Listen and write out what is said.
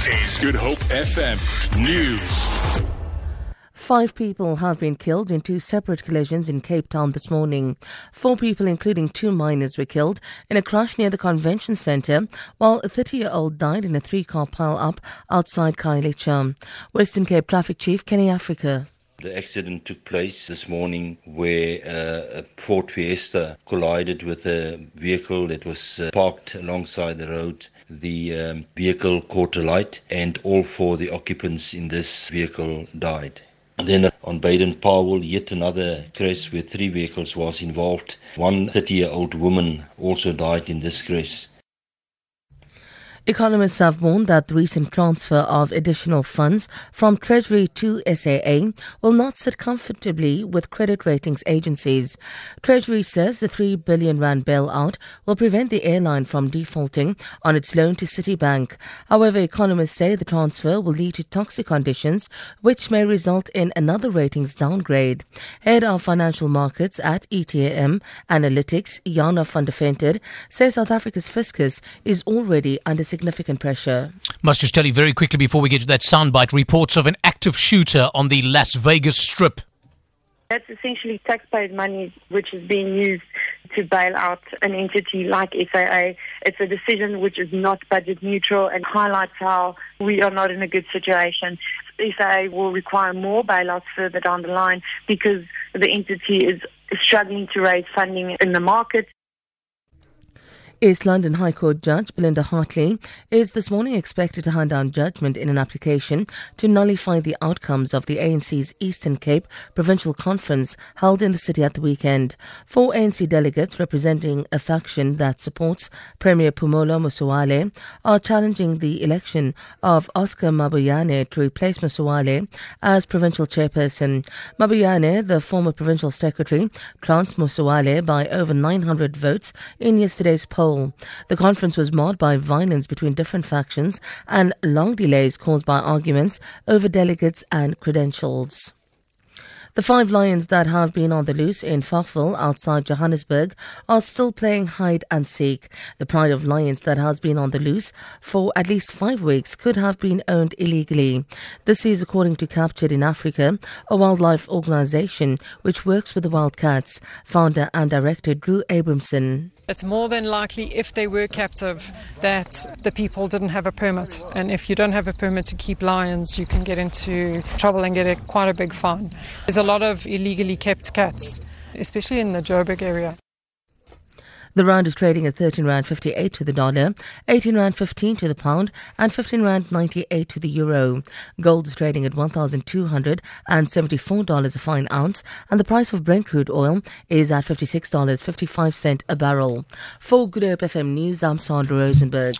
This is Good Hope FM News. Five people have been killed in two separate collisions in Cape Town this morning. Four people, including two minors, were killed in a crash near the convention centre, while a 30 year old died in a three car pile up outside Khayelitsha. Western Cape Traffic Chief Kenny Africa. The accident took place this morning where uh, a Ford Fiesta collided with a vehicle that was uh, parked alongside the road. The um, vehicle caught a light, and all four of the occupants in this vehicle died. And then on Baden Powell, yet another crash where three vehicles was involved. One 30-year-old woman also died in this crash. Economists have warned that the recent transfer of additional funds from Treasury to SAA will not sit comfortably with credit ratings agencies. Treasury says the 3 billion rand bailout will prevent the airline from defaulting on its loan to Citibank. However, economists say the transfer will lead to toxic conditions which may result in another ratings downgrade. Head of financial markets at ETM Analytics, Jana van der Venter, says South Africa's fiscus is already under significant pressure. Must just tell you very quickly before we get to that soundbite reports of an active shooter on the Las Vegas Strip. That's essentially taxpayers' money which is being used to bail out an entity like SAA. It's a decision which is not budget neutral and highlights how we are not in a good situation. SAA will require more bailouts further down the line because the entity is struggling to raise funding in the market. East London High Court Judge Belinda Hartle is this morning expected to hand down judgment in an application to nullify the outcomes of the ANC's Eastern Cape Provincial Conference held in the city at the weekend. Four ANC delegates representing a faction that supports Premier Phumulo Masualle are challenging the election of Oscar Mabuyane to replace Masualle as provincial chairperson. Mabuyane, the former provincial secretary, trounced Masualle by over 900 votes in yesterday's poll. The conference was marred by violence between different factions and long delays caused by arguments over delegates and credentials. The five lions that have been on the loose in Falkville outside Johannesburg are still playing hide and seek. The pride of lions that has been on the loose for at least five weeks could have been owned illegally. This is according to Captured in Africa, a wildlife organization which works with the wildcats. Founder and director Drew Abrahamson. It's more than likely, if they were captive, that the people didn't have a permit. And if you don't have a permit to keep lions, you can get into trouble and get a, quite a big fine. There's a lot of illegally kept cats, especially in the Joburg area. The rand is trading at 13 rand 58 to the dollar, 18 rand 15 to the pound, and 15 rand 98 to the euro. Gold is trading at $1,274 a fine ounce, and the price of Brent crude oil is at $56.55 a barrel. For Good Hope FM News, I'm Sandra Rosenberg.